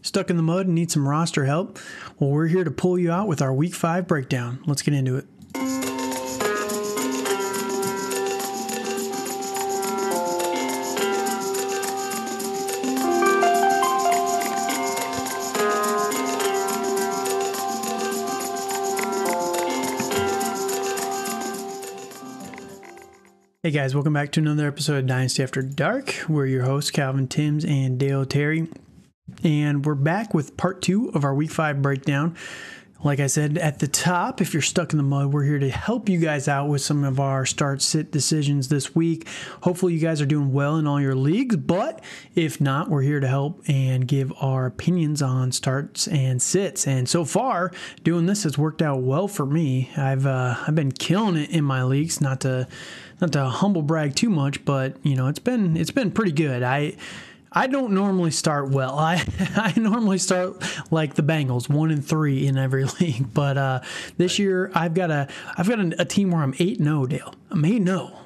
Stuck in the mud and need some roster help? Well, we're here to pull you out with our week five breakdown. Let's get into it. Hey guys, welcome back to another episode of Dynasty After Dark. We're your hosts, Calvin Timms and Dale Terry. And we're back with part two of our week five breakdown. Like I said at the top, if you're stuck in the mud, we're here to help you guys out with some of our start sit decisions this week. Hopefully, you guys are doing well in all your leagues, but if not, we're here to help and give our opinions on starts and sits. And so far, doing this has worked out well for me. I've uh, I've been killing it in my leagues. Not to not to humble brag too much, but you know it's been it's been pretty good. I I don't normally start well. I I normally start like the Bengals, one and three in every league. But uh, this year I've got a I've got a, a team where I'm eight no Dale. I'm eight no.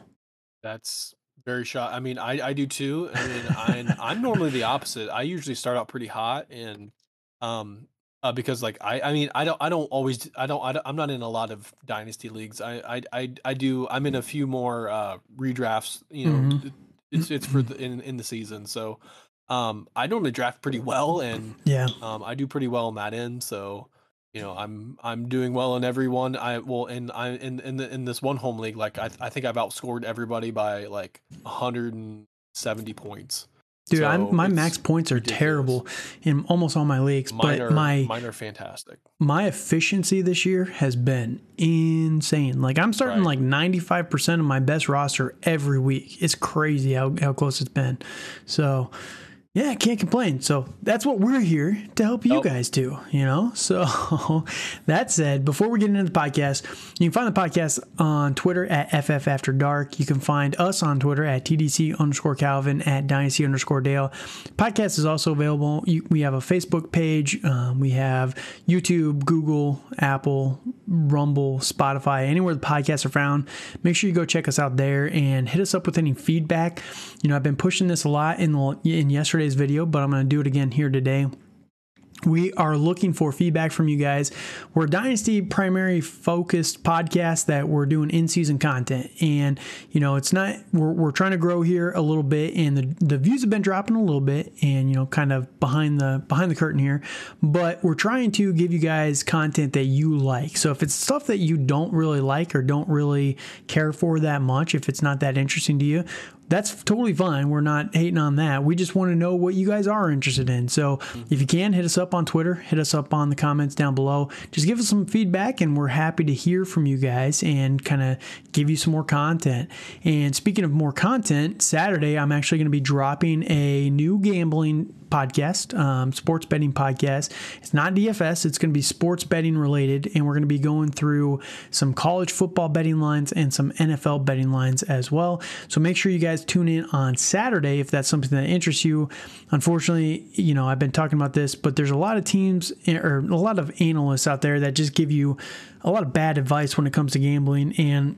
That's very shot. I mean, I, I do too. I mean, I'm I'm normally the opposite. I usually start out pretty hot and um uh, because like I I mean I don't I don't always I don't, I I'm not in a lot of dynasty leagues. I I I, I do I'm in a few more uh redrafts. You know, mm-hmm. It's it's for the in in the season. So um I normally draft pretty well and yeah um I do pretty well on that end. So you know I'm I'm doing well in every one. I well in I in in the, in this one home league like I I think I've outscored everybody by like 170 points. Dude, so I'm, my max points are ridiculous. terrible in almost all my leagues, mine but are, my mine are fantastic. My efficiency this year has been insane. Like I'm starting right. like 95% of my best roster every week. It's crazy how, how close it's been. So yeah, I can't complain. So that's what we're here to help you guys do, you know? So that said, before we get into the podcast, you can find the podcast on Twitter at FF After Dark. You can find us on Twitter at TDC underscore Calvin at Dynasty underscore Dale. Podcast is also available. We have a Facebook page. Um, we have YouTube, Google, Apple, Rumble, Spotify, anywhere the podcasts are found. Make sure you go check us out there and hit us up with any feedback. You know, I've been pushing this a lot in the, in yesterday's video, but I'm going to do it again here today we are looking for feedback from you guys. We're Dynasty primary focused podcast that we're doing in season content. And, you know, it's not, we're, we're trying to grow here a little bit and the, the views have been dropping a little bit and, you know, kind of behind the, behind the curtain here, but we're trying to give you guys content that you like. So if it's stuff that you don't really like or don't really care for that much, if it's not that interesting to you, that's totally fine. We're not hating on that. We just want to know what you guys are interested in. So if you can, hit us up on Twitter, hit us up on the comments down below. Just give us some feedback, and we're happy to hear from you guys and kind of give you some more content. And speaking of more content, Saturday, I'm actually going to be dropping a new gambling podcast, um, sports betting podcast. It's not DFS, it's going to be sports betting related, and we're going to be going through some college football betting lines and some NFL betting lines as well. So make sure you guys tune in on Saturday if that's something that interests you. Unfortunately, you know, I've been talking about this, but there's a lot of teams eh, or a lot of analysts out there that just give you a lot of bad advice when it comes to gambling and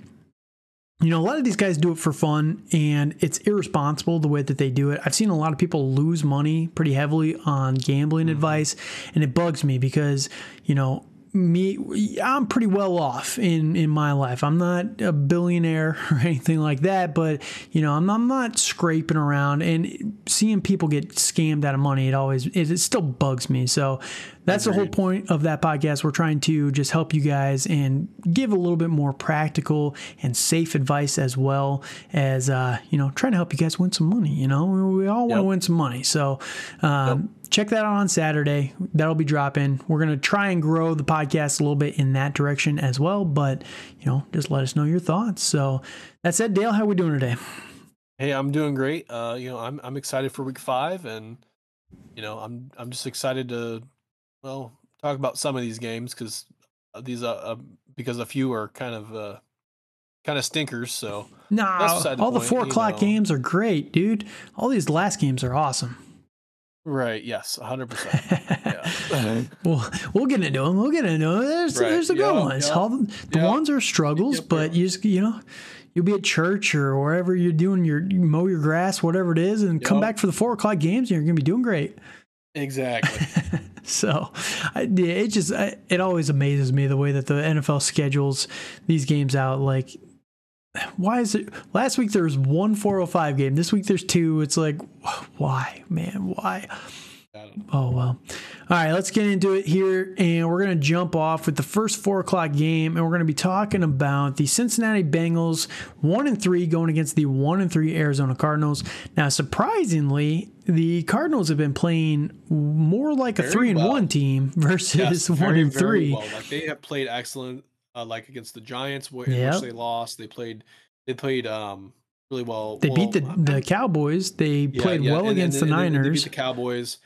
you know, a lot of these guys do it for fun and it's irresponsible the way that they do it. I've seen a lot of people lose money pretty heavily on gambling mm-hmm. advice and it bugs me because, you know, me I'm pretty well off in in my life. I'm not a billionaire or anything like that, but you know, I'm, I'm not scraping around and seeing people get scammed out of money. It always it, it still bugs me. So that's Agreed. the whole point of that podcast. We're trying to just help you guys and give a little bit more practical and safe advice as well as uh, you know, trying to help you guys win some money. You know, we all want to win some money. So um, yep check that out on Saturday. That'll be dropping. We're going to try and grow the podcast a little bit in that direction as well. But, you know, just let us know your thoughts. So that said, Dale, how are we doing today? Hey, I'm doing great. Uh, you know, I'm I'm excited for week five and you know, I'm I'm just excited to well, talk about some of these games because these uh, uh, because a few are kind of uh kind of stinkers. So no, nah, all the, the four o'clock know. games are great, dude. All these last games are awesome. Right. Yes. hundred percent. well, we'll get into them. We'll get into them. There's, right. there's the good ones. All the, the ones are struggles, yep, but you just, you know, you'll be at church or wherever you're doing your you mow your grass, whatever it is, and come back for the four o'clock games, and you're going to be doing great. Exactly. so, I, yeah, it just I, it always amazes me the way that the NFL schedules these games out. Like, why is it? Last week there was one 405 game. This week there's two. It's like, why, man? Why? Oh well. All right, let's get into it here, and we're gonna jump off with the first four o'clock game, and we're gonna be talking about the Cincinnati Bengals, one and three, going against the one and three Arizona Cardinals. Now, surprisingly, the Cardinals have been playing more like very a three and well. one team versus yes, one very, and three. Well. Like they have played excellent, uh, like against the Giants, where yep. they lost. They played. They played um, really well. They well, beat the, the Cowboys. They yeah, played yeah. well and, against and, the and, Niners. They beat the Cowboys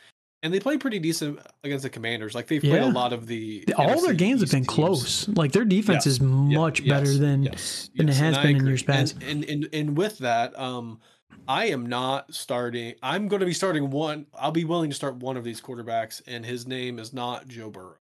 and they played pretty decent against the Commanders. Like they've played a lot of the all NFC their games East have been teams. close. Like their defense yes. is much yes. better than yes. than it has been in years past. And, and and and with that, um, I am not starting. I'm going to be starting one. I'll be willing to start one of these quarterbacks, and his name is not Joe Burrow.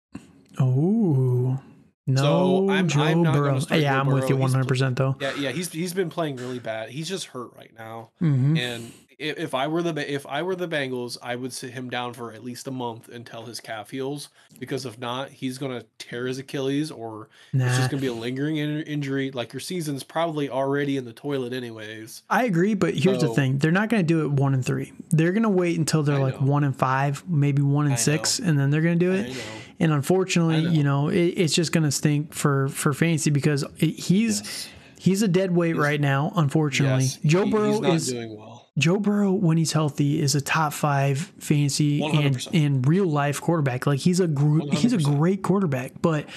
Oh. No, so I'm, Joe I'm Burrow. Yeah, Joe I'm Burrow. with you 100 percent though. Yeah, yeah, he's he's been playing really bad. He's just hurt right now, mm-hmm. and if I were the if I were the Bengals, I would sit him down for at least a month until his calf heals. Because if not, he's gonna tear his Achilles, or nah. it's just gonna be a lingering in- injury. Like your season's probably already in the toilet, anyways. I agree, but here's so, the thing: they're not gonna do it one and three. They're gonna wait until they're I like know. one and five, maybe one and I six, know. and then they're gonna do it. And unfortunately, know. you know, it, it's just gonna stink for for fantasy because it, he's. Yes. He's a dead weight right now, unfortunately. Yes, Joe Burrow is doing well Joe Burrow, when he's healthy, is a top five fantasy 100%. and, and real life quarterback. Like he's a gr- he's a great quarterback, but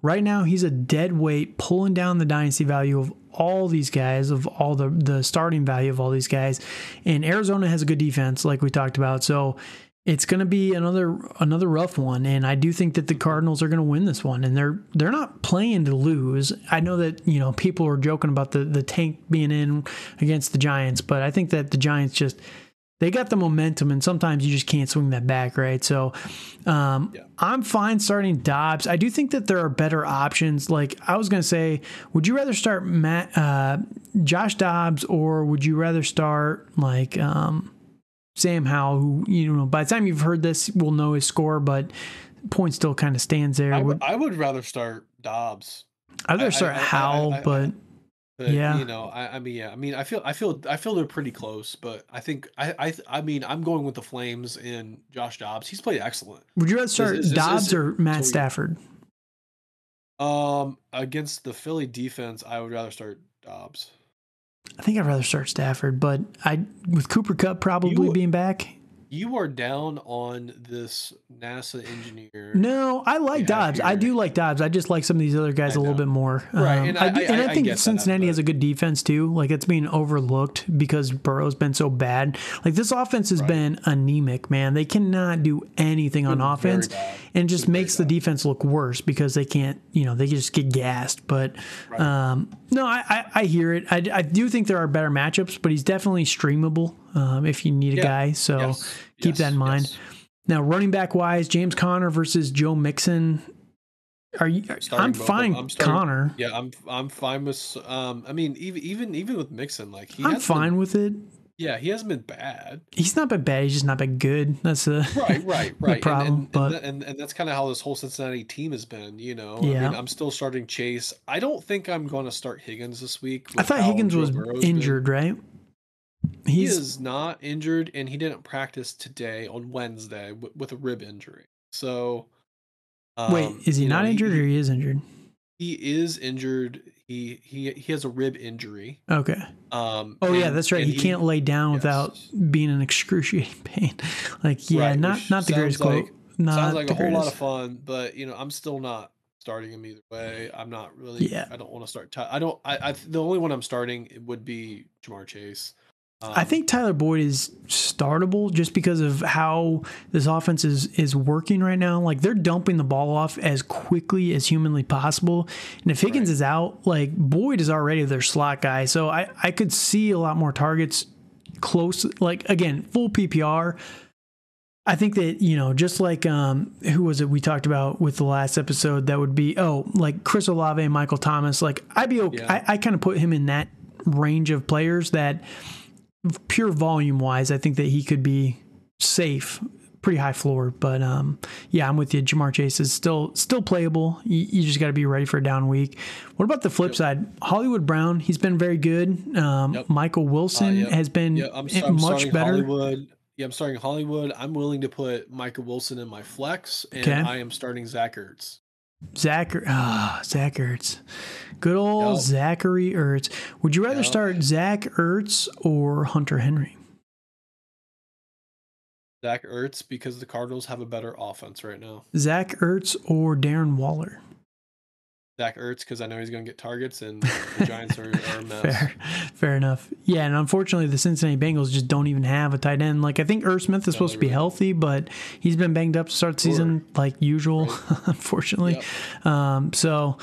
right now he's a dead weight, pulling down the dynasty value of all these guys, of all the the starting value of all these guys. And Arizona has a good defense, like we talked about. So it's going to be another another rough one and I do think that the Cardinals are going to win this one and they're they're not playing to lose. I know that, you know, people are joking about the the tank being in against the Giants, but I think that the Giants just they got the momentum and sometimes you just can't swing that back, right? So um, yeah. I'm fine starting Dobbs. I do think that there are better options. Like I was going to say, would you rather start Matt, uh, Josh Dobbs or would you rather start like um, Sam Howell, who you know by the time you've heard this, will know his score, but point still kind of stands there. I, w- I would rather start Dobbs. I'd rather start I, Howell, but, but, yeah, you know, I, I, mean, yeah, I mean, I feel, I feel, I feel they're pretty close, but I think, I, I, I mean, I'm going with the Flames and Josh Dobbs. He's played excellent. Would you rather start is, is, Dobbs is, or Matt Stafford? Um, against the Philly defense, I would rather start Dobbs. I think I'd rather start Stafford, but I with Cooper Kupp probably you, being back. You are down on this NASA engineer. No, I like Dobbs. I do like Dobbs. I just like some of these other guys a little bit more. Right, um, and, I, I, and I, think Cincinnati that, has a good defense too. Like it's being overlooked because Burrow's been so bad. Like this offense has right. been anemic, man. They cannot do anything on offense, and just makes the defense look worse because they can't. You know, they just get gassed. But right. um, no, I, I, hear it. I, I do think there are better matchups, but he's definitely streamable um, if you need a yeah. guy. So yes. keep yes. that in mind. Yes. Now, running back wise, James Conner versus Joe Mixon. Are you? I'm fine, I'm starting, Conner. Yeah, I'm. I'm fine with. Um, I mean, even even even with Mixon, like he I'm fine been, with it. Yeah, he hasn't been bad. He's not been bad. He's just not been good. That's the right, right, right. problem, and, and, but and, and, and that's kind of how this whole Cincinnati team has been. You know, yeah. I mean, I'm still starting Chase. I don't think I'm going to start Higgins this week. I thought Higgins was injured, been. right? He's, he is not injured, and he didn't practice today on Wednesday w- with a rib injury. So, um, wait, is he not know, injured he, or he is injured? He is injured. He he he has a rib injury. Okay. Um. Oh and, yeah, that's right. He, he, can't lay down yes. without being in excruciating pain. Like yeah, right, not not the greatest like, quote. Not sounds like a whole lot of fun, but you know, I'm still not starting him either way. I'm not really. Yeah. I don't want to start. I don't. I, I. The only one I'm starting would be Ja'Marr Chase. Um, I think Tyler Boyd is startable just because of how this offense is is working right now. Like they're dumping the ball off as quickly as humanly possible. And if Higgins right. is out, like Boyd is already their slot guy. So I, I could see a lot more targets close like again, full PPR. I think that, you know, just like um who was it we talked about with the last episode that would be oh, like Chris Olave and Michael Thomas, like I'd be okay. Yeah. I, I kind of put him in that range of players that pure volume wise, I think that he could be safe pretty high floor. But um, yeah, I'm with you. Ja'Marr Chase is still still playable. You, you just got to be ready for a down week. What about the flip yep. side? Hollywood Brown, he's been very good. Um, yep. Michael Wilson uh, yep. has been I'm, I'm much better. Hollywood. Yeah, I'm starting Hollywood. I'm willing to put Michael Wilson in my flex, and okay. I am starting Zach Ertz. Zach, ah, oh, Zach Ertz. Good old. Zachary Ertz. Would you rather start Zach Ertz or Hunter Henry? Zach Ertz because the Cardinals have a better offense right now. Zach Ertz or Darren Waller? Zach Ertz because I know he's going to get targets, and the Giants are, are a mess. Fair, fair enough. Yeah, and unfortunately, the Cincinnati Bengals just don't even have a tight end. Like I think Irv Smith is no, supposed to be really healthy, but he's been banged up to start the season, like usual. Right. unfortunately, yep. um, so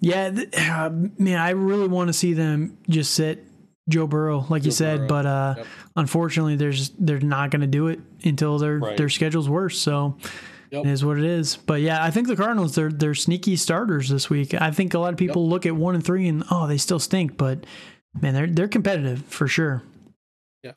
yeah, th- uh, man, I really want to see them just sit Joe Burrow, like Joe you said, Burrow. but uh, yep. unfortunately, there's they're not going to do it until their right. their schedule's worse. So Yep. It is what it is. But yeah, I think the Cardinals they're they're sneaky starters this week. I think a lot of people yep. look at one and three and oh they still stink, but man they're they're competitive for sure. Yeah.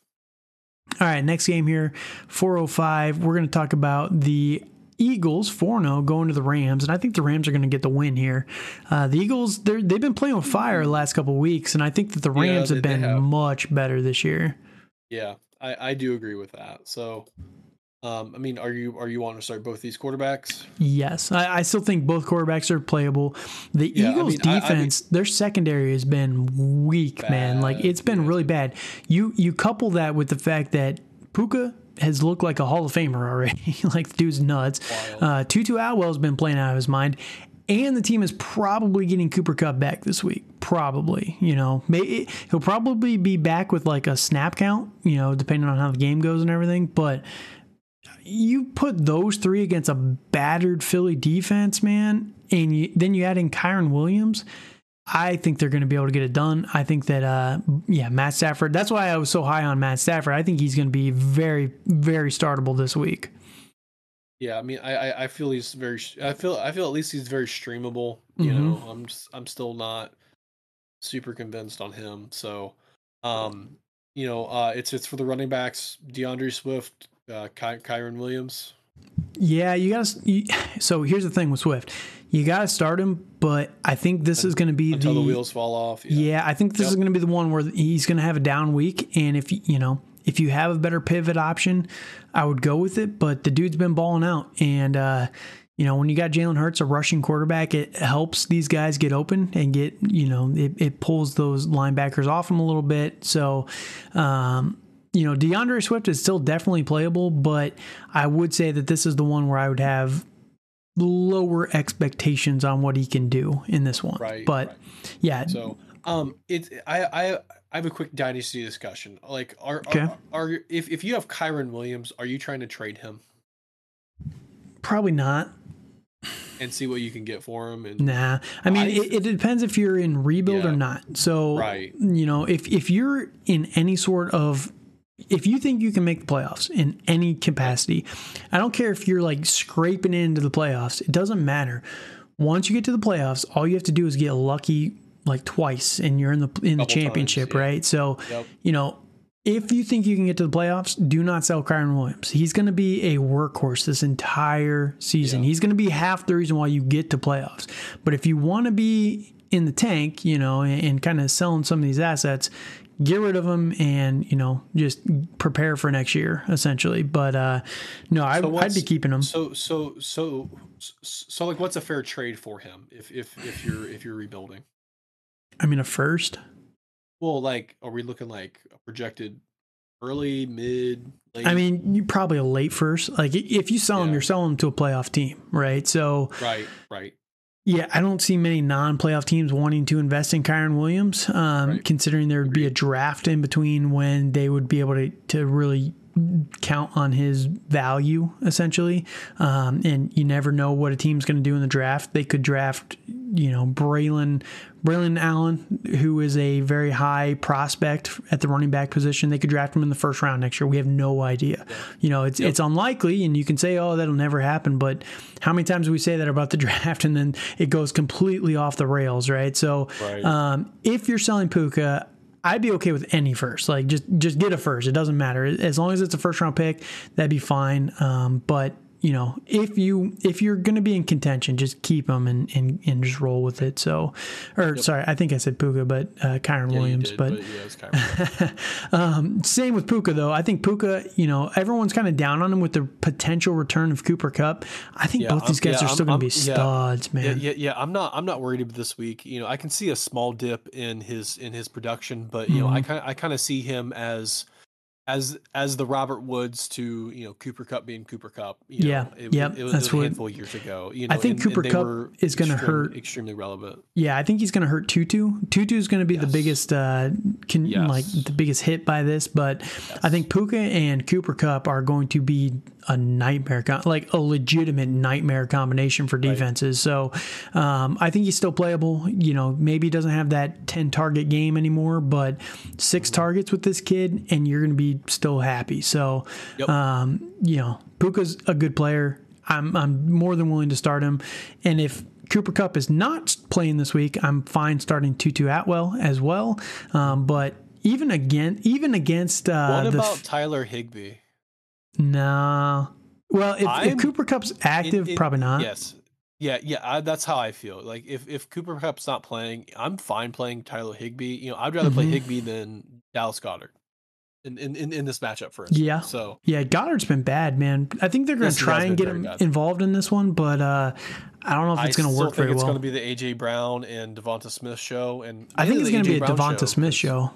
All right, next game here, 405. We're going to talk about the Eagles 4 0 going to the Rams, and I think the Rams are going to get the win here. Uh, the Eagles, they've been playing with fire the last couple weeks, and I think that the Rams yeah, have been have. much better this year. Yeah, I, I do agree with that. So um, I mean, are you are you wanting to start both these quarterbacks? Yes, I, I still think both quarterbacks are playable. The yeah, Eagles' I mean, defense, I, mean, their secondary has been weak, bad, man. Like it's been yeah. really bad. You you couple that with the fact that Puka has looked like a Hall of Famer already. like the dude's nuts. Uh, Tutu Atwell's been playing out of his mind. And the team is probably getting Cooper Kupp back this week. Probably, you know, maybe he'll probably be back with like a snap count, you know, depending on how the game goes and everything. But you put those three against a battered Philly defense, man, and you, then you add in Kyren Williams. I think they're going to be able to get it done. I think that, uh, yeah, Matt Stafford. That's why I was so high on Matt Stafford. I think he's going to be very, very startable this week. Yeah, I mean, I I feel he's very. I feel I feel at least he's very streamable. You mm-hmm. know, I'm just, I'm still not super convinced on him. So, um, you know, uh, it's it's for the running backs. D'Andre Swift, uh, Ky- Kyren Williams. Yeah, you got to. So here's the thing with Swift, you got to start him, but I think this is going to be until the, the, wheels fall off. Yeah, yeah I think this yep. is going to be the one where he's going to have a down week, and if you know if you have a better pivot option, I would go with it. But the dude's been balling out, and uh, you know when you got Jalen Hurts, a rushing quarterback, it helps these guys get open and get you know it, it pulls those linebackers off them a little bit. So. Um, you know, D'Andre Swift is still definitely playable, but I would say that this is the one where I would have lower expectations on what he can do in this one. Right. But right. yeah. So um it's I I I have a quick dynasty discussion. Like are okay. are, are if if you have Kyren Williams, are you trying to trade him? Probably not. And see what you can get for him. And nah, I mean, it, it, depends if you're in rebuild yeah. or not. So, right. you know, if if you're in any sort of if you think you can make the playoffs in any capacity, I don't care if you're like scraping into the playoffs, it doesn't matter. Once you get to the playoffs, all you have to do is get lucky like twice and you're in the in the championship, times, yeah. right? So, yep. you know, if you think you can get to the playoffs, do not sell Kyren Williams. He's going to be a workhorse this entire season. Yeah. He's going to be half the reason why you get to playoffs. But if you want to be in the tank, you know, and, and kind of selling some of these assets, get rid of them and you know just prepare for next year essentially. But uh no I, i'd be keeping them so so so so like what's a fair trade for him if if if you're if you're rebuilding? I mean a first? Well like are we looking like a projected early mid late? i mean you probably a late first. Like if you sell yeah. them you're selling them to a playoff team right? So right right yeah, I don't see many non-playoff teams wanting to invest in Kyren Williams, um, right. considering there would be a draft in between when they would be able to to really count on his value essentially. Um, and you never know what a team's going to do in the draft. They could draft, you know, Braelon, Braelon Allen, who is a very high prospect at the running back position. They could draft him in the first round next year. We have no idea. You know, it's yep. it's unlikely, and you can say, oh, that'll never happen. But how many times do we say that about the draft, and then it goes completely off the rails, right? So, right. Um, if you're selling Puka, I'd be okay with any first. Like just just get a first. It doesn't matter as long as it's a first round pick. That'd be fine. Um, but you know, if you if you're going to be in contention, just keep them and, and, and just roll with it. So, or yep. sorry, I think I said Puka, but uh, Kyren yeah, Williams. Did, but, but yeah, um, same with Puka though. I think Puka, you know, everyone's kind of down on him with the potential return of Cooper Kupp. I think yeah, both these guys are still going to be studs, man. Yeah, yeah, I'm not I'm not worried about this week. You know, I can see a small dip in his in his production, but you mm-hmm. know, I kind I kind of see him as as as the Robert Woods to you know Cooper Kupp being Cooper Kupp. You yeah, know, it, yeah, it was, that's it was a handful what, years ago. You know, I think and, Cooper and Kupp is going to hurt. Extremely relevant. Yeah, I think he's going to hurt Tutu. Tutu is going to be yes. the biggest, uh, can yes. like the biggest hit by this. But yes. I think Puka and Cooper Kupp are going to be a nightmare, like a legitimate nightmare combination for defenses. Right. So um, I think he's still playable. You know, maybe he doesn't have that 10 target game anymore, but 6 mm-hmm. targets with this kid, and you're going to be still happy. So, yep. um, you know, Puka's a good player. I'm, I'm more than willing to start him. And if Cooper Kupp is not playing this week, I'm fine starting Tutu Atwell as well. Um, but even again, even against uh, what about Tyler Higbee? No. Well, if, if Cooper Kupp's active, in, in, probably not. Yes. Yeah, yeah, I, that's how I feel. Like if if Cooper Kupp's not playing, I'm fine playing Tyler Higbee. You know, I'd rather mm-hmm. play Higbee than Dallas Goedert In, in, in this matchup for instance. Yeah. So yeah, Goedert's been bad, man. I think they're going to try and get him bad. involved in this one, but uh, I don't know if it's going to work very well. It's going to be the AJ Brown and Devonta Smith show, and I think it's going to be a Devonta Smith show.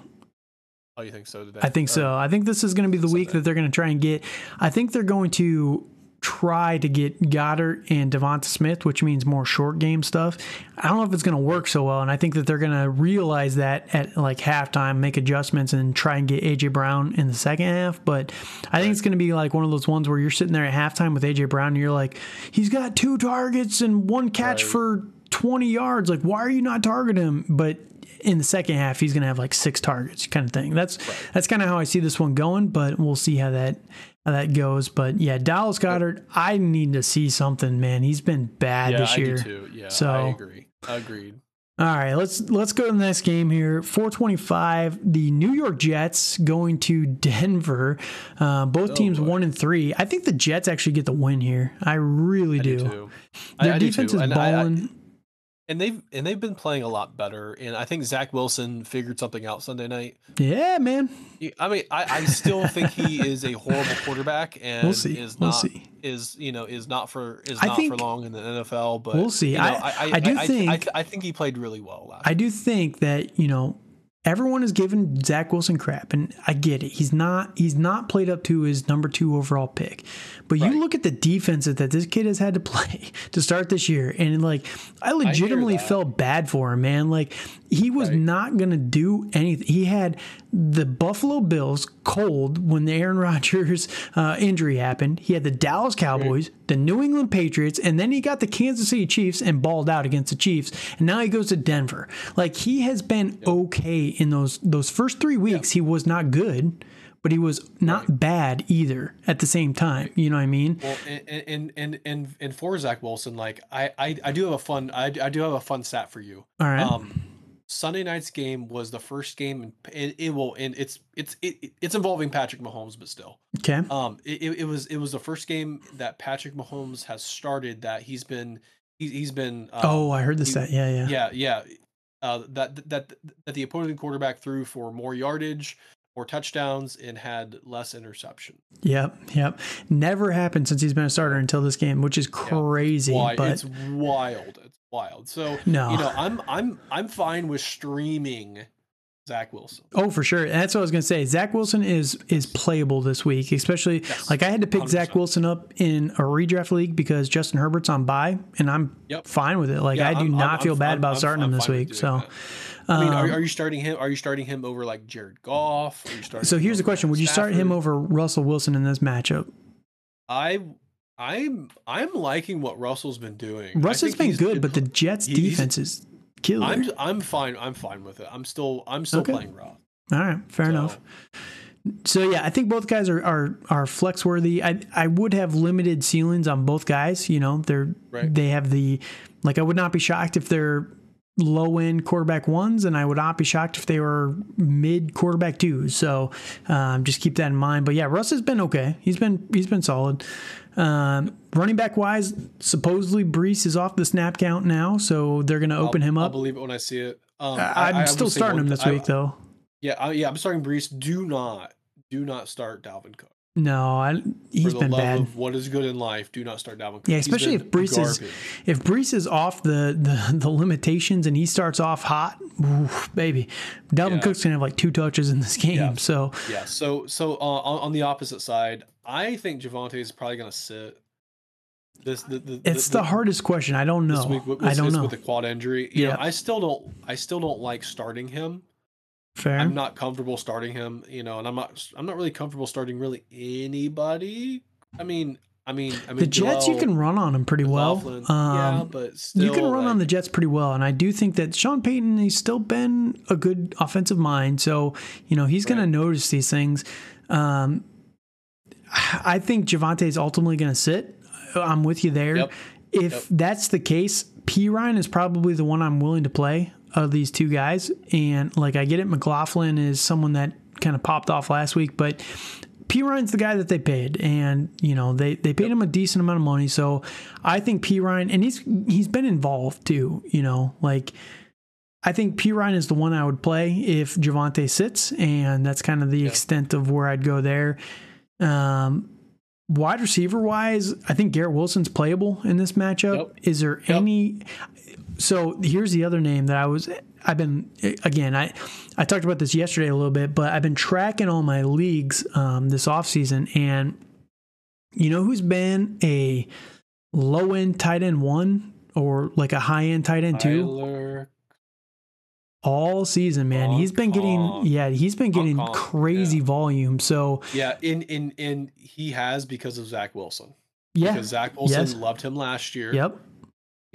Oh, you think so today? I think or, so. I think this is going to be the Sunday. week that they're going to try and get. I think they're going to try to get Goedert and Devonta Smith, which means more short game stuff. I don't know if it's going to work so well, and I think that they're going to realize that at like halftime, make adjustments, and try and get AJ Brown in the second half. But I think it's going to be like one of those ones where you're sitting there at halftime with AJ Brown, and you're like, he's got two targets and one catch right. for 20 yards. Like, why are you not targeting him? But in the second half he's going to have like six targets kind of thing. That's right. that's kind of how I see this one going, but we'll see how that how that goes. But yeah, Dallas Goedert, I need to see something, man. He's been bad yeah, this I year. too. Yeah, so, I agree. Agreed. All right, let's let's go to the next game here. 425, the New York Jets going to Denver. Uh, both oh, teams boy. one and three. I think the Jets actually get the win here. I really I do. do Their I, defense is balling and they've and they've been playing a lot better. And I think Zach Wilson figured something out Sunday night. Yeah, man. I mean, I, I still think he is a horrible quarterback, and we'll see. is not we'll see. is you know is not for is not think, for long in the NFL. But we'll see. You know, I, I, I, do think I, think he played really well last. I do think that you know everyone is giving Zach Wilson crap, and I get it. He's not he's not played up to his number two overall pick. But right. you look at the defenses that this kid has had to play to start this year, and like I legitimately I felt bad for him, man. Like he was right. not gonna do anything. He had the Buffalo Bills cold when the Aaron Rodgers uh, injury happened. He had the Dallas Cowboys, the New England Patriots, and then he got the Kansas City Chiefs and balled out against the Chiefs. And now he goes to Denver. Like he has been okay in those those first three weeks. He was not good but he was not right. bad either at the same time. You know what I mean? Well, and and and and, and for Zach Wilson, like I, I I do have a fun I, I do have a fun stat for you. All right. Um, Sunday night's game was the first game, and it, will, and it's it's it, it's involving Patrick Mahomes, but still, okay. Um, it, it was it was the first game that Patrick Mahomes has started that he's been he, he's been. Um, oh, I heard the stat. Yeah, yeah, yeah, yeah. Uh, that that that the opposing quarterback threw for more yardage, more touchdowns and had less interception. Yep, yep. Never happened since he's been a starter until this game, which is crazy. Yeah, but it's wild. It's wild. So no. you know, I'm I'm I'm fine with streaming Zach Wilson. Oh, for sure. That's what I was gonna say. Zach Wilson is is playable this week, especially yes, like I had to pick 100%. Zach Wilson up in a redraft league because Justin Herbert's on bye, and I'm yep. fine with it. Like yeah, I do I'm, not I'm, feel I'm, bad about starting him this week. So. That. I mean, are, um, are, you starting him? Are you starting him over like Jared Goff? so here's the question: Would you start him over Russell Wilson in this matchup? I I'm I'm liking what Russell's been doing. Russell's been good, but the Jets defense is killer. I'm I'm fine. I'm fine with it. I'm still I'm still okay. playing Roth. All right, fair so. enough. So yeah, I think both guys are are are flex worthy. I I would have limited ceilings on both guys. You know, they're right. they have the like I would not be shocked if they're low end quarterback ones, and I would not be shocked if they were mid quarterback twos. So um, just keep that in mind. But yeah, Russ has been okay. He's been he's been solid. Um, running back wise, supposedly Breece is off the snap count now, so they're going to open I'll, him up. I'll believe it when I see it. Um, I, am still starting him this week though. Yeah, I, yeah, I'm starting Breece. Do not, do not start Dalvin Cook. No, I, he's been bad. what is good in life, do not start Dalvin Cook. Yeah, especially if Breece garbage. is if Breece is off the, the, the limitations and he starts off hot, oof, baby. Dalvin yeah. Cook's gonna have like two touches in this game. Yeah. So yeah, so so uh, on, on the opposite side, I think Javonte is probably gonna sit. This, the, the, it's the, the, hardest question. I don't know. Week, I don't know with the quad injury. You yeah, know, I still don't. I still don't like starting him. Fair. I'm not comfortable starting him, you know, and I'm not I'm not really comfortable starting really anybody. I mean, I mean, I mean the Jets Joel, you can run on them pretty well. Um, yeah, but still, you can run like, on the Jets pretty well, and I do think that Sean Payton he's still been a good offensive mind, so you know he's going to notice these things. Um, I think Javonte is ultimately going to sit. I'm with you there. Yep. If yep. that's the case, Perine is probably the one I'm willing to play of these two guys. And like I get it, McLaughlin is someone that kind of popped off last week, but Perine's the guy that they paid, and you know they they paid him a decent amount of money. So I think Perine, and he's he's been involved too. You know, like I think Perine is the one I would play if Javonte sits, and that's kind of the extent of where I'd go there. Um, wide receiver wise, I think Garrett Wilson's playable in this matchup. Yep. Is there yep. any? So here's the other name that I was I've been again I I talked about this yesterday a little bit, but I've been tracking all my leagues um, this offseason and you know who's been a low end tight end one or like a high end tight end two? all season, man. He's been getting yeah, he's been getting crazy yeah. volume. So yeah, in in in he has because of Zach Wilson. Yeah, because Zach Wilson yes. loved him last year. Yep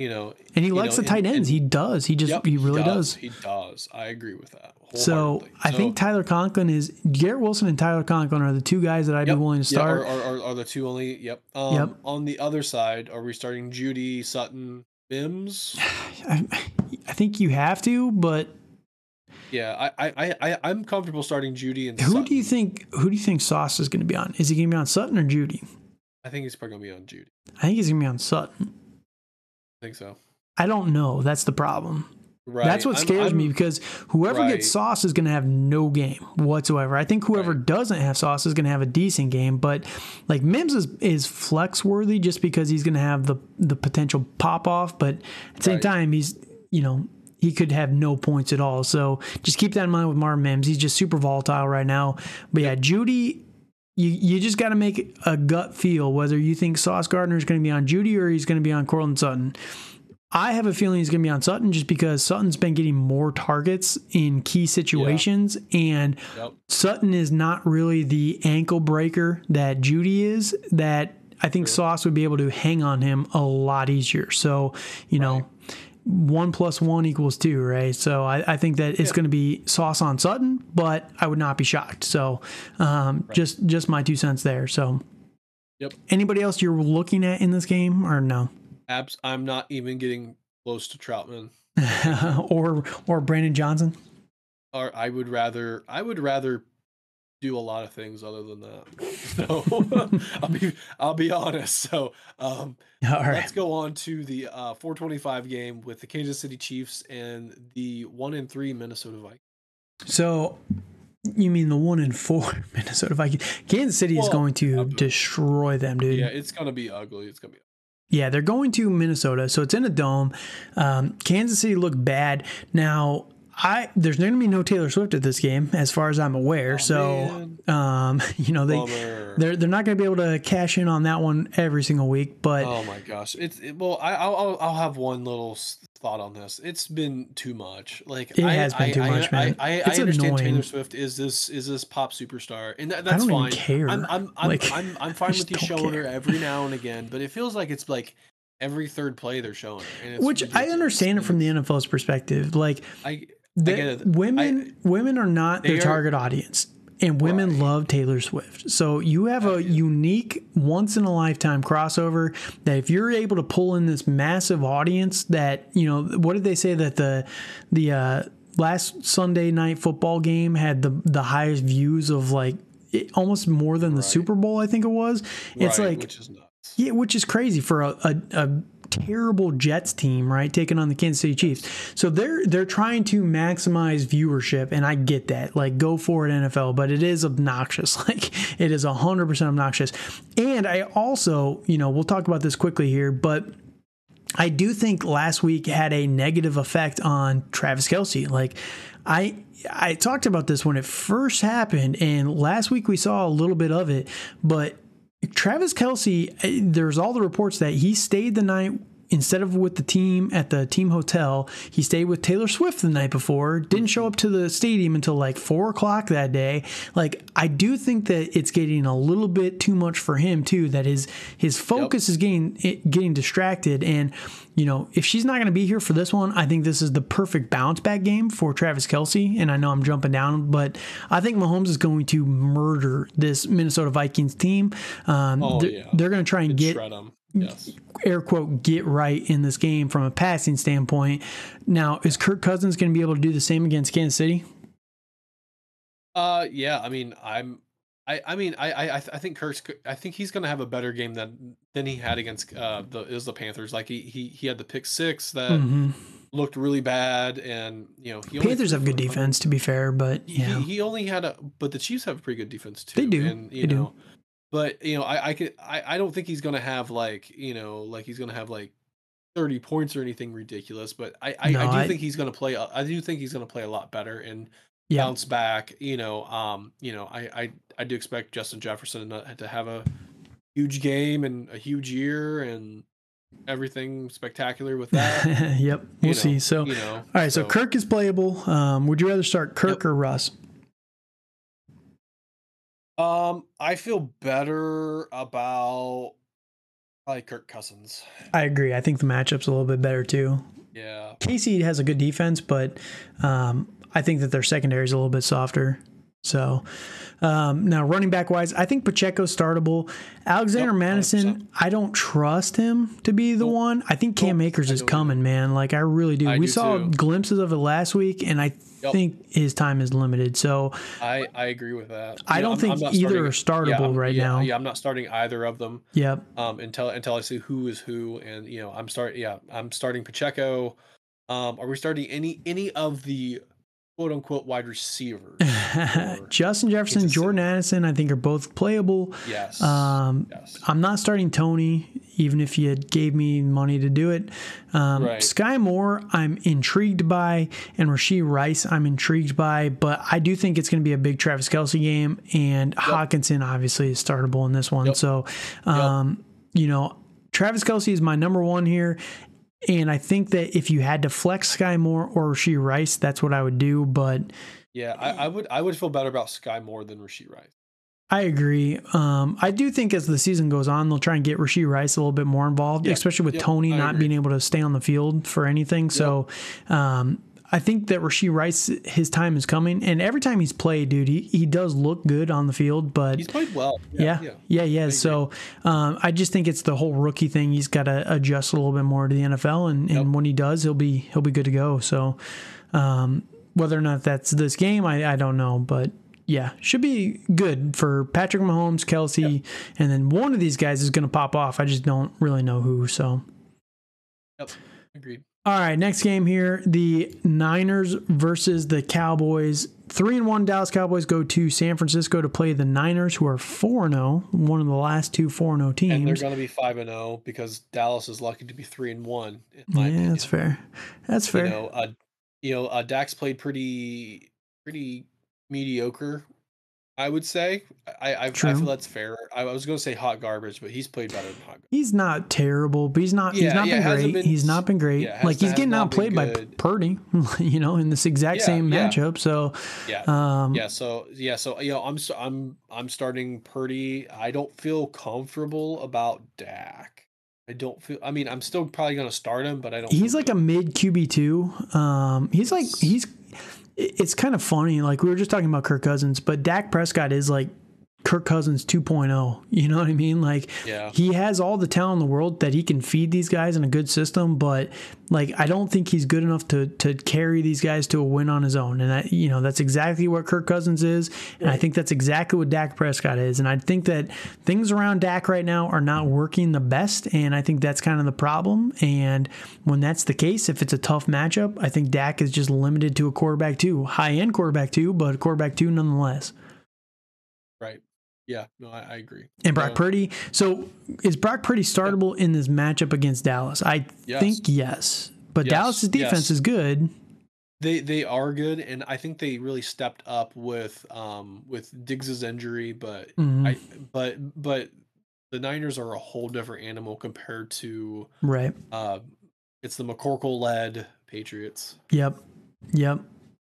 you know, and he likes know, the tight ends. And, he does. He just yep, he really he does, does, He does. I agree with that. So I think Tyler Conklin is Garrett Wilson and Tyler Conklin are the two guys that I'd yep, be willing to start. Yeah, are, are, are, the two only? Yep. Um, yep. On the other side, are we starting Jeudy Sutton, Mims? I, I think you have to, but yeah, I I I I'm comfortable starting Jeudy and. Who Sutton. do you think? Who do you think Sauce is going to be on? Is he going to be on Sutton or Jeudy? I think he's probably going to be on Jeudy. I think he's going to be on Sutton. I think so. I don't know. That's the problem. Right. That's what scares I'm, I'm, me because whoever right. gets Sauce is going to have no game whatsoever. I think whoever right. doesn't have Sauce is going to have a decent game, but like Mims is, is flex worthy just because he's going to have the the potential pop off, but at the same time he's you know he could have no points at all. So just keep that in mind with Marvin Mims. He's just super volatile right now. But yeah, Jeudy you you just got to make a gut feel whether you think Sauce Gardner is going to be on Jeudy or he's going to be on Courtland Sutton. I have a feeling he's going to be on Sutton just because Sutton's been getting more targets in key situations, yeah. and yep. Sutton is not really the ankle breaker that Jeudy is. That I think. Sauce would be able to hang on him a lot easier. So, you right. One plus one equals two, right? So I, I think that it's going to be Sauce on Sutton, but I would not be shocked. So, um, right. just just my two cents there. So, yep. Anybody else you're looking at in this game, or no? Abs- I'm not even getting close to Trautman or or Brandon Johnson. Or I would rather I would rather do a lot of things other than that. So I'll be I'll be honest. So um, right. let's go on to the uh, 425 game with the Kansas City Chiefs and the one in three Minnesota Vikings. So you mean the one in four Minnesota Vikings? Kansas City well, is going to destroy them, dude. Yeah, it's gonna be ugly. It's gonna be. Yeah, they're going to Minnesota, so it's in a dome. Um, Kansas City looked bad. Now, I there's going to be no Taylor Swift at this game, as far as I'm aware. Oh, so, um, you know they Bummer. they're they're not going to be able to cash in on that one every single week. But oh my gosh, it's it, well, I, will I'll have one little thought on this. It's been too much. Like it I, has been I, too I, much, man. I, understand annoying. Taylor Swift is this is this pop superstar, and that, that's fine. care. I'm I'm I'm, like, I'm, I'm fine with you showing care. her every now and again, but it feels like it's like every third play they're showing. Which ridiculous. I understand it from the NFL's perspective. Like I, the, women I, women are not their are, target audience. and women right. love Taylor Swift. So you have a unique, once in a lifetime crossover that if you're able to pull in this massive audience, that you know, what did they say that the the uh, last Sunday night football game had the the highest views of like almost more than the right. Super Bowl, I think it was. It's right, like, which yeah, which is crazy for a, a, a terrible Jets team, right, taking on the Kansas City Chiefs. So they're they're trying to maximize viewership, and I get that. Like, go for it, NFL, but it is obnoxious. Like, it is hundred percent obnoxious. And I also, you know, we'll talk about this quickly here, but. I do think last week had a negative effect on Travis Kelce. Like, I I talked about this when it first happened, and last week we saw a little bit of it, but Travis Kelce, eh, there's all the reports that he stayed the night instead of with the team at the team hotel, he stayed with Taylor Swift the night before, didn't show up to the stadium until like four o'clock that day. Like, I do think that it's getting a little bit too much for him too, that his his focus yep. is getting getting distracted. And, you know, if she's not gonna be here for this one, I think this is the perfect bounce back game for Travis Kelce. And I know I'm jumping down, but I think Mahomes is going to murder this Minnesota Vikings team. Um, oh, they're, yeah. they're gonna try and, and get yes. air quote get right in this game from a passing standpoint. Now, is Kirk Cousins going to be able to do the same against Kansas City? Uh, yeah. I mean, I'm. I, I mean I I I think Kirk's I think he's gonna have a better game than than he had against uh the is the Panthers like he he, he had the pick six that mm-hmm. looked really bad and you know Panthers have good defense to be fair but yeah he, he, only had a but the Chiefs have a pretty good defense too they do and you they know do but you know, I I could I, I don't think he's gonna have like you know like he's gonna have like 30 points or anything ridiculous. But I I, no, I do I, think he's gonna play. I do think he's gonna play a lot better and yeah. bounce back. You know, um, you know, I I I do expect Justin Jefferson to have a huge game and a huge year and everything spectacular with that. yep, we'll you see. so, you know, all right. So, so, Kirk is playable. Um, would you rather start Kirk yep. or Russ? Um, I feel better about probably Kirk Cousins. I agree. I think the matchup's a little bit better too. Yeah. KC has a good defense, but um, I think that their secondary is a little bit softer. So um, now running back wise, I think Pacheco's startable. Alexander yep, Mattison, I don't trust him to be the nope. one. I think Cam nope, Akers is coming, either. man. Like I really do. I we do saw too. glimpses of it last week, and I Yep. think his time is limited. So I, I agree with that. I you don't know, think I'm, I'm either starting, are startable yeah, right yeah, now. Yeah, I'm not starting either of them. Yep. Um, until until I see who is who, and you know, I'm start. Yeah, I'm starting Pacheco. Um, are we starting any any of the quote unquote wide receivers. Justin Jefferson, Jordan Addison, I think are both playable. Yes. Um, yes. I'm not starting Toney, even if you gave me money to do it. Um, right. Skyy Moore, I'm intrigued by, and Rashee Rice, I'm intrigued by, but I do think it's going to be a big Travis Kelce game, and yep. Hockenson obviously is startable in this one. Yep. So, um, yep. you know, Travis Kelce is my number one here, and I think that if you had to flex Skyy Moore or Rashee Rice, that's what I would do. But yeah, I, I would I would feel better about Skyy Moore than Rashee Rice. I agree. Um, I do think as the season goes on, they'll try and get Rashee Rice a little bit more involved, yeah. especially with yep, Toney not being able to stay on the field for anything. So, um, I think that Rashee Rice, his time is coming, and every time he's played, dude, he, he does look good on the field. But he's played well. Yeah, yeah, yeah. yeah, So um, I just think it's the whole rookie thing. He's got to adjust a little bit more to the NFL, and, and yep. when he does, he'll be he'll be good to go. So um, whether or not that's this game, I, I don't know, but yeah, should be good for Patrick Mahomes, Kelce, yep. and then one of these guys is going to pop off. I just don't really know who. So, yep, agreed. All right, next game here: the Niners versus the Cowboys. Three and one Dallas Cowboys go to San Francisco to play the Niners, who are four and zero, oh, one of the last two four and zero teams. And they're going to be five and zero oh because Dallas is lucky to be three and one. yeah, opinion. that's fair. That's fair. You know, uh, you know, uh, Dak played pretty pretty mediocre I would say I I, I feel that's fair. I, was going to say hot garbage, but he's played better than hot. Garbage. He's not terrible, but he's not. Yeah, he's not yeah, been great. Been, he's not been great. Yeah, like he's getting outplayed by Purdy, you know, in this exact same matchup. So yeah, um, yeah. So yeah, so you know, I'm I'm I'm starting Purdy. I don't feel comfortable about Dak. I don't feel. I mean, I'm still probably going to start him, but I don't. He's like good. a mid QB two. Um, he's like he's. It's kind of funny. Like we were just talking about Kirk Cousins, but Dak Prescott is like Kirk Cousins 2.0. You know what I mean? Like yeah. he has all the talent in the world that he can feed these guys in a good system, but like I don't think he's good enough to to carry these guys to a win on his own. And that you know, that's exactly what Kirk Cousins is, and I think that's exactly what Dak Prescott is. And I think that things around Dak right now are not working the best, and I think that's kind of the problem. And when that's the case, if it's a tough matchup, I think Dak is just limited to a quarterback two, high end quarterback two, but quarterback two nonetheless. Yeah, no, I, I agree. And Brock so, Purdy. So is Brock Purdy startable yeah. in this matchup against Dallas? I yes. think yes. But yes. Dallas's defense yes. is good. They they are good, and I think they really stepped up with um with Diggs's injury, but mm-hmm. I but but the Niners are a whole different animal compared to right. Uh, it's the McCorkle led Patriots. Yep. Yep.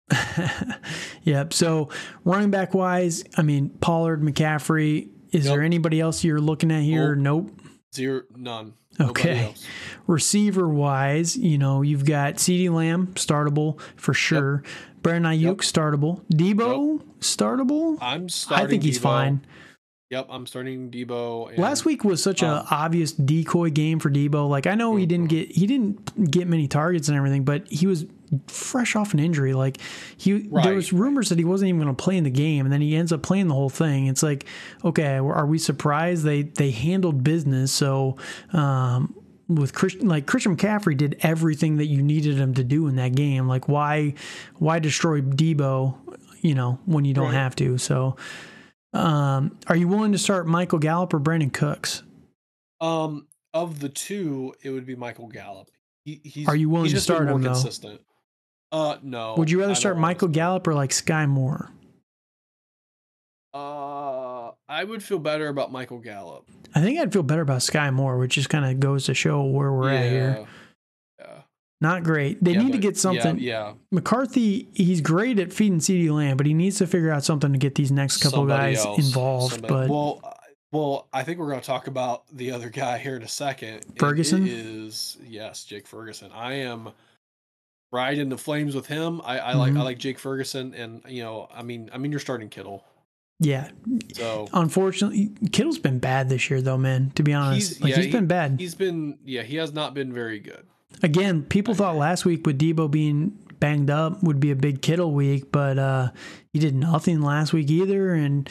yep. So running back wise, I mean Pollard, McCaffrey. Is there anybody else you're looking at here? Nope. Zero, none. Okay. Receiver wise, you know, you've got CeeDee Lamb, startable for sure. Yep. Brandon Aiyuk yep. startable. Deebo, yep. startable. I'm starting. I think he's Deebo. fine. Yep, I'm starting Deebo. And, Last week was such um, a obvious decoy game for Deebo. Like I know he didn't get he didn't get many targets and everything, but he was fresh off an injury. Like he right. there was rumors that he wasn't even going to play in the game, and then he ends up playing the whole thing. It's like, okay, are we surprised they they handled business? So. Um, with Christian, like Christian McCaffrey did everything that you needed him to do in that game. Like why, why destroy Deebo? you know, when you don't right. have to? So, um, are you willing to start Michael Gallup or Brandin Cooks? Um, of the two, it would be Michael Gallup. He, he's, are you willing to start him consistent. though? Uh, no. Would you rather start Michael Gallup or like Skyy Moore? Uh, I would feel better about Michael Gallup. I think I'd feel better about Skyy Moore, which just kind of goes to show where we're yeah. at here. Not great. They yeah, need to get something. Yeah, yeah, McCarthy, he's great at feeding CeeDee Lamb, but he needs to figure out something to get these next couple Somebody guys else, involved. Somebody. But well, well, I think we're going to talk about the other guy here in a second. Ferguson is yes, Jake Ferguson. I am right in the flames with him. I, I mm-hmm. like I like Jake Ferguson, and you know, I mean, I mean, you're starting Kittle. Yeah. So unfortunately, Kittle's been bad this year, though, man. To be honest, he's, like, yeah, he's he, been bad. He's been yeah, he has not been very good. Again, people thought last week with Deebo being banged up would be a big Kittle week, but uh, he did nothing last week either. And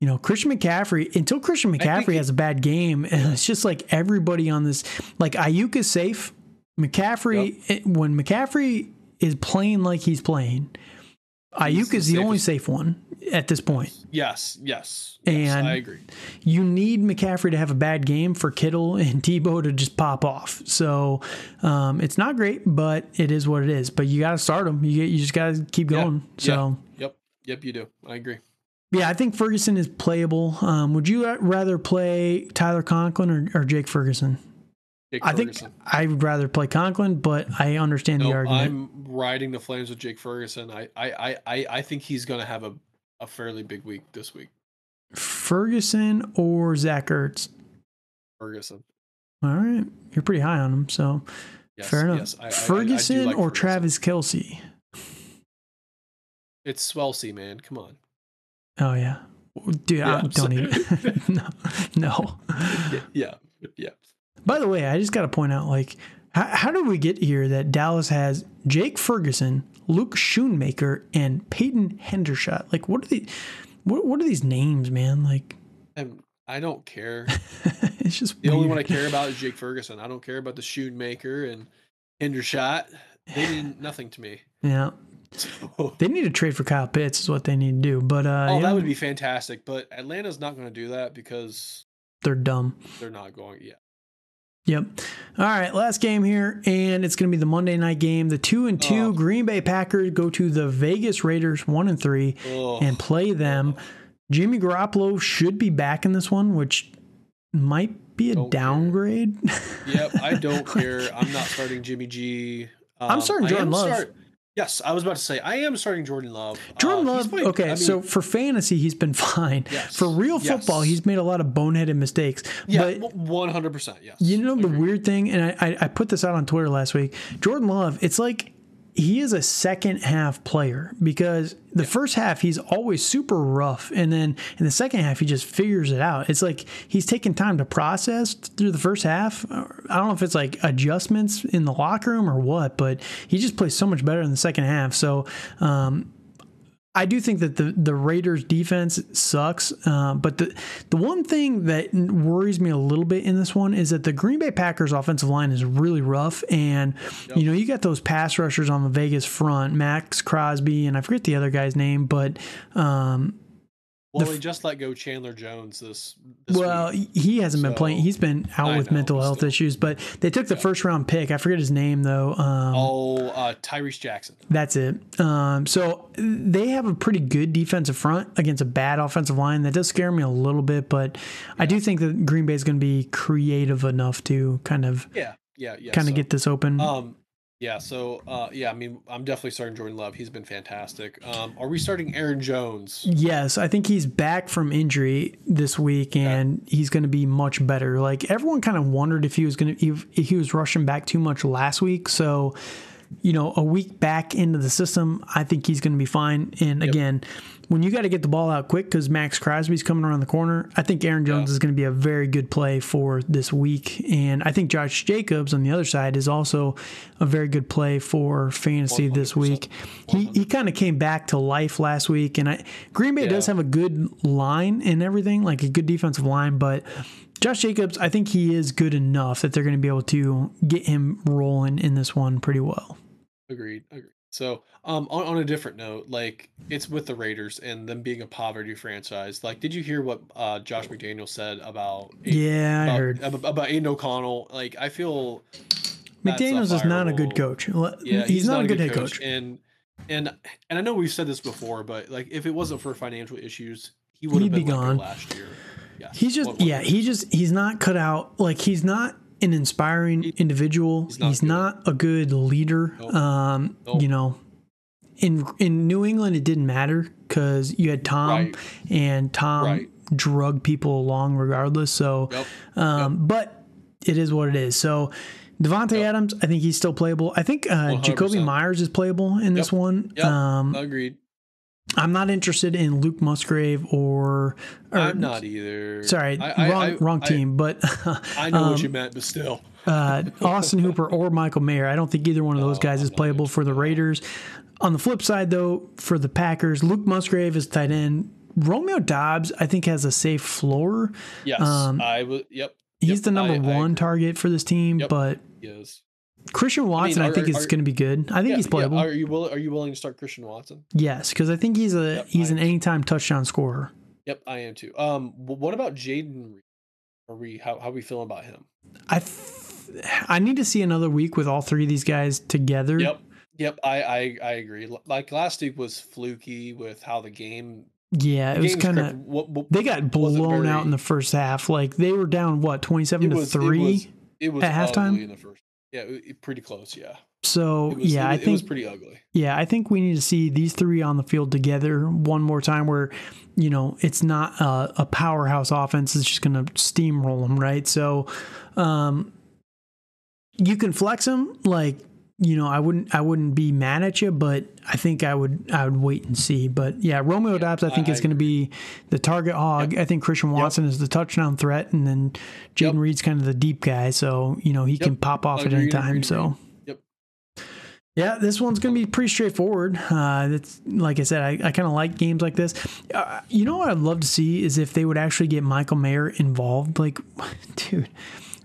you know, Christian McCaffrey until Christian McCaffrey has a bad game, and it's just like everybody on this. Like Aiyuk is safe. McCaffrey yep. when McCaffrey is playing like he's playing, Aiyuk is the, the only safe one at this point. Yes, yes. And yes, I agree. You need McCaffrey to have a bad game for Kittle and Deebo to just pop off. So um, it's not great, but it is what it is. But you got to start them. You you just got to keep going. So yep, yep, you do. I agree. Yeah, I think Ferguson is playable. Um, would you rather play Tyler Conklin or, or Jake Ferguson? I think I would rather play Conklin, but I understand the argument. I'm riding the flames with Jake Ferguson. I I I, I think he's going to have a, a fairly big week this week. Ferguson or Zach Ertz? Ferguson. All right, you're pretty high on him, so yes, fair enough. Yes, I, Ferguson I, I like or Ferguson. Travis Kelce? It's Swelsey, man. Come on. Oh yeah, dude. Yeah, don't even. no, no. Yeah, yeah. By the way, I just got to point out, like, how, how did we get here that Dallas has Jake Ferguson, Luke Schoonmaker, and Peyton Hendershot? Like, what are these? What, what are these names, man? Like, I'm, I do not care. it's just the weird. only one I care about is Jake Ferguson. I don't care about the Schoonmaker and Hendershot. They mean nothing to me. Yeah. So, they need to trade for Kyle Pitts is what they need to do. But uh, oh, that would be fantastic. But Atlanta's not going to do that because they're dumb. They're not going. Yeah. Yep. All right, last game here, and it's going to be the Monday night game. The two and two oh. Green Bay Packers go to the Vegas Raiders, one and three, oh. and play them. Jimmy Garoppolo should be back in this one, which might be a don't downgrade. yep, I don't care. I'm not starting Jimmy G. Um, I'm starting Jordan Love. Start, Yes, I was about to say I am starting Jordan Love. Jordan uh, Love. Played, okay, I mean, so for fantasy, he's been fine. Yes, for real football, yes. he's made a lot of boneheaded mistakes. Yeah, one hundred percent. Yes. You know the weird thing, and I, I put this out on Twitter last week. Jordan Love, it's like he is a second half player because the yeah. first half he's always super rough. And then in the second half he just figures it out. It's like he's taking time to process through the first half. I don't know if it's like adjustments in the locker room or what but he just plays so much better in the second half. So um, I do think that the the Raiders defense sucks, uh, but the the one thing that worries me a little bit in this one is that the Green Bay Packers offensive line is really rough, and yep. you know you got those pass rushers on the Vegas front, Maxx Crosby, and I forget the other guy's name, but um, well, they just let go Chandler Jones this. this well, week. he hasn't so, been playing. He's been out I with know, mental health still. issues, but they took the yeah. first round pick. I forget his name though. Um, oh, uh, Tyrese Jackson. That's it. Um, so they have a pretty good defensive front against a bad offensive line. That does scare me a little bit, but yeah. I do think that Green Bay is going to be creative enough to kind of yeah yeah yeah kind of so, get this open. Um, yeah, so uh, yeah, I mean, I'm definitely starting Jordan Love. He's been fantastic. Um, are we starting Aaron Jones? Yes, I think he's back from injury this week, and he's going to be much better. Like everyone kind of wondered if he was going to if, if he was rushing back too much last week. So, you know, a week back into the system, I think he's going to be fine. And yep. again, when you got to get the ball out quick because Maxx Crosby's coming around the corner, I think Aaron Jones yeah. is going to be a very good play for this week. And I think Josh Jacobs on the other side is also a very good play for fantasy this week. He, he kind of came back to life last week. And I, Green Bay yeah. does have a good line and everything, like a good defensive line, but. Josh Jacobs, I think he is good enough that they're going to be able to get him rolling in this one pretty well. Agreed. Agreed. So, um, on, on a different note, like it's with the Raiders and them being a poverty franchise. Like, did you hear what uh, Josh McDaniel said about? Yeah, about, I heard about, about Aidan O'Connell. Like, I feel McDaniel's is not a good coach. Yeah, he's, he's not, not, a good, head coach. coach. And and and I know we've said this before, but like if it wasn't for financial issues, he would have been be gone last year. Yes. He's just yeah, he just he's not cut out. Like he's not an inspiring individual. He's not, He's not a good leader. Nope. Um, nope. You know, in in New England, it didn't matter because you had Tom, right. and Tom right. drug people along regardless. So, yep. Um, yep. but it is what it is. So. Davante yep. Adams, I think he's still playable. I think uh, Jakobi Meyers is playable in this one. Um, Agreed. I'm not interested in Luke Musgrave or. or I'm not either. Sorry, I, wrong, I, wrong team. but I know um, what you meant, but still. uh, Austin Hooper or Michael Mayer. I don't think either one of those guys is playable for the Raiders. On the flip side, though, for the Packers, Luke Musgrave is tight end. Romeo Doubs, I think, has a safe floor. Yes, um, I. Yep. He's yep, the number I, one target for this team, yep, but yes. Christian Watson, I, mean, are, I think, are, is going to be good. I think yeah, he's playable. Yeah. Are you will, Are you willing to start Christian Watson? Yes, because I think he's a yep, he's an anytime touchdown scorer. Yep, I am too. Um, what about Jayden? Are we how how are we feeling about him? I th- I need to see another week with all three of these guys together. Yep, yep. I I, I agree. Like last week was fluky with how the game yeah, it was kind of. They got blown very, out in the first half. Like they were down what twenty seven to three. It was, it was at halftime in the first. Yeah, pretty close. Yeah. So was, yeah, I think it was pretty ugly. Yeah, I think we need to see these three on the field together one more time, where you know it's not a, a powerhouse offense; it's just going to steamroll them, right? So, um, you can flex them like you know, I wouldn't I wouldn't be mad at you, but I think I would I would wait and see. But yeah, Romeo yeah, Doubs I think I, is going to be the target hog. Yep. I think Christian Watson yep. is the touchdown threat, and then Jayden yep. Reed's kind of the deep guy, so you know he can pop off at any time. So. Yeah, this one's going to be pretty straightforward. Uh, it's like I said, I, I kind of like games like this. Uh, you know what I'd love to see is if they would actually get Michael Mayer involved. Like, dude,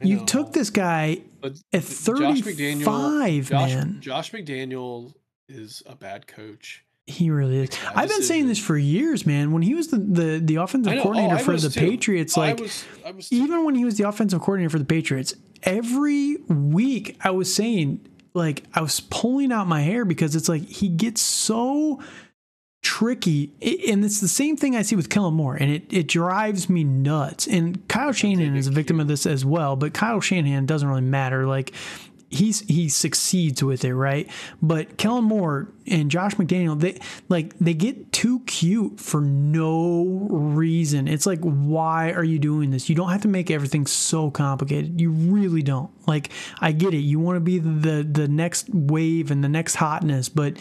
you took this guy but at 35, Josh McDaniel, man. Josh McDaniel is a bad coach. He really is. I've been saying this for years, man. When he was the the, the offensive coordinator oh, for the too. Patriots, like I was, I was even when he was the offensive coordinator for the Patriots, every week I was saying, like I was pulling out my hair because it's like he gets so tricky. And it's the same thing I see with Kellen Moore, and it, it drives me nuts. And Kyle Shanahan is a victim of this as well, but Kyle Shanahan doesn't really matter. Like, he's he succeeds with it, right? But Kellen Moore and Josh McDaniel, they like they get too cute for no reason. It's like, why are you doing this? You don't have to make everything so complicated. You really don't. Like, I get it. You want to be the the next wave and the next hotness, but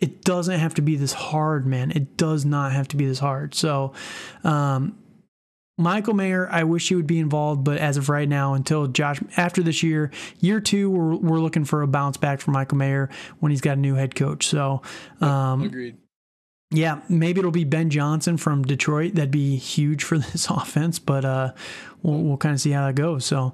it doesn't have to be this hard, man. It does not have to be this hard. So, um, Michael Mayer, I wish he would be involved, but as of right now, until Josh, after this year, year two, we're, we're looking for a bounce back for Michael Mayer when he's got a new head coach. So, um, agreed. Yeah, maybe it'll be Ben Johnson from Detroit. That'd be huge for this offense, but uh, we'll, we'll kind of see how that goes. So,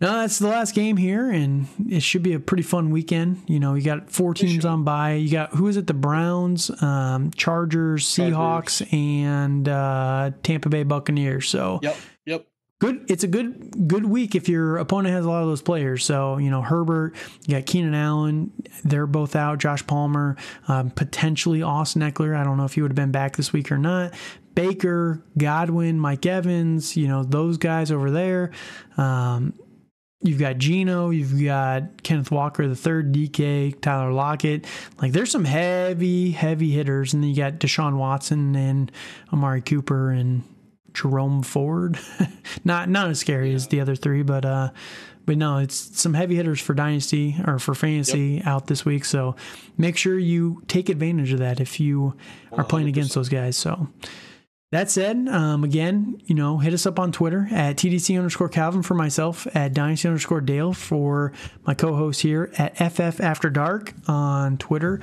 no, that's the last game here, and it should be a pretty fun weekend. You know, you got four teams on by. You got who is it? The Browns, um, Chargers, Seahawks, Chargers. and uh, Tampa Bay Buccaneers. So, yep, yep. Good. It's a good good week if your opponent has a lot of those players. So you know Herbert, you got Keenan Allen. They're both out. Josh Palmer, um, potentially Austin Ekeler. I don't know if he would have been back this week or not. Baker, Godwin, Mike Evans. You know those guys over there. Um, You've got Geno, you've got Kenneth Walker, the third DK, Tyler Lockett. Like there's some heavy, heavy hitters, and then you got Deshaun Watson and Amari Cooper and Jerome Ford. not not as scary as the other three, but uh, but no, it's some heavy hitters for dynasty or for fantasy yep. out this week. So make sure you take advantage of that if you are 100%. playing against those guys. So. That said, um, again, you know, hit us up on Twitter at TDC underscore Calvin for myself, at Dynasty underscore Dale for my co host here, at FF After Dark on Twitter.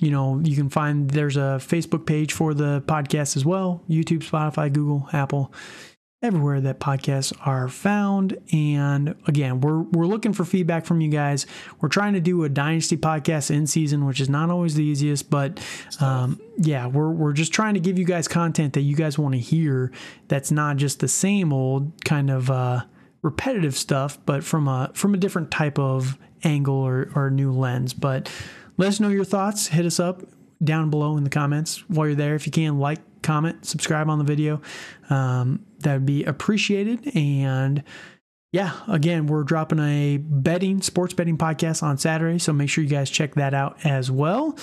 You know, you can find there's a Facebook page for the podcast as well YouTube, Spotify, Google, Apple everywhere that podcasts are found. And again, we're we're looking for feedback from you guys. We're trying to do a dynasty podcast in season, which is not always the easiest, but um, yeah, we're we're just trying to give you guys content that you guys want to hear. That's not just the same old kind of uh, repetitive stuff, but from a from a different type of angle or, or new lens. But let us know your thoughts. Hit us up down below in the comments while you're there. If you can, like, comment, subscribe on the video. Um, that would be appreciated. And yeah, again, we're dropping a betting, sports betting podcast on Saturday. So make sure you guys check that out as well.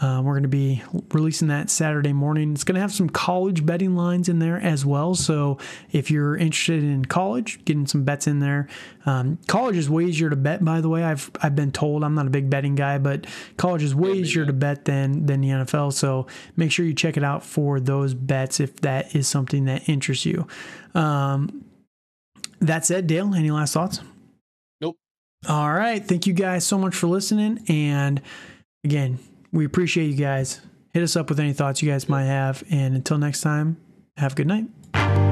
Uh, we're going to be releasing that Saturday morning. It's going to have some college betting lines in there as well. So if you're interested in college, getting some bets in there. Um, college is way easier to bet, by the way. I've I've been told I'm not a big betting guy, but college is way easier to bet than than the NFL. So make sure you check it out for those bets if that is something that interests you. Um, that said, Dale, any last thoughts? Nope. All right. Thank you guys so much for listening. And again, we appreciate you guys. Hit us up with any thoughts you guys might have. And until next time, have a good night.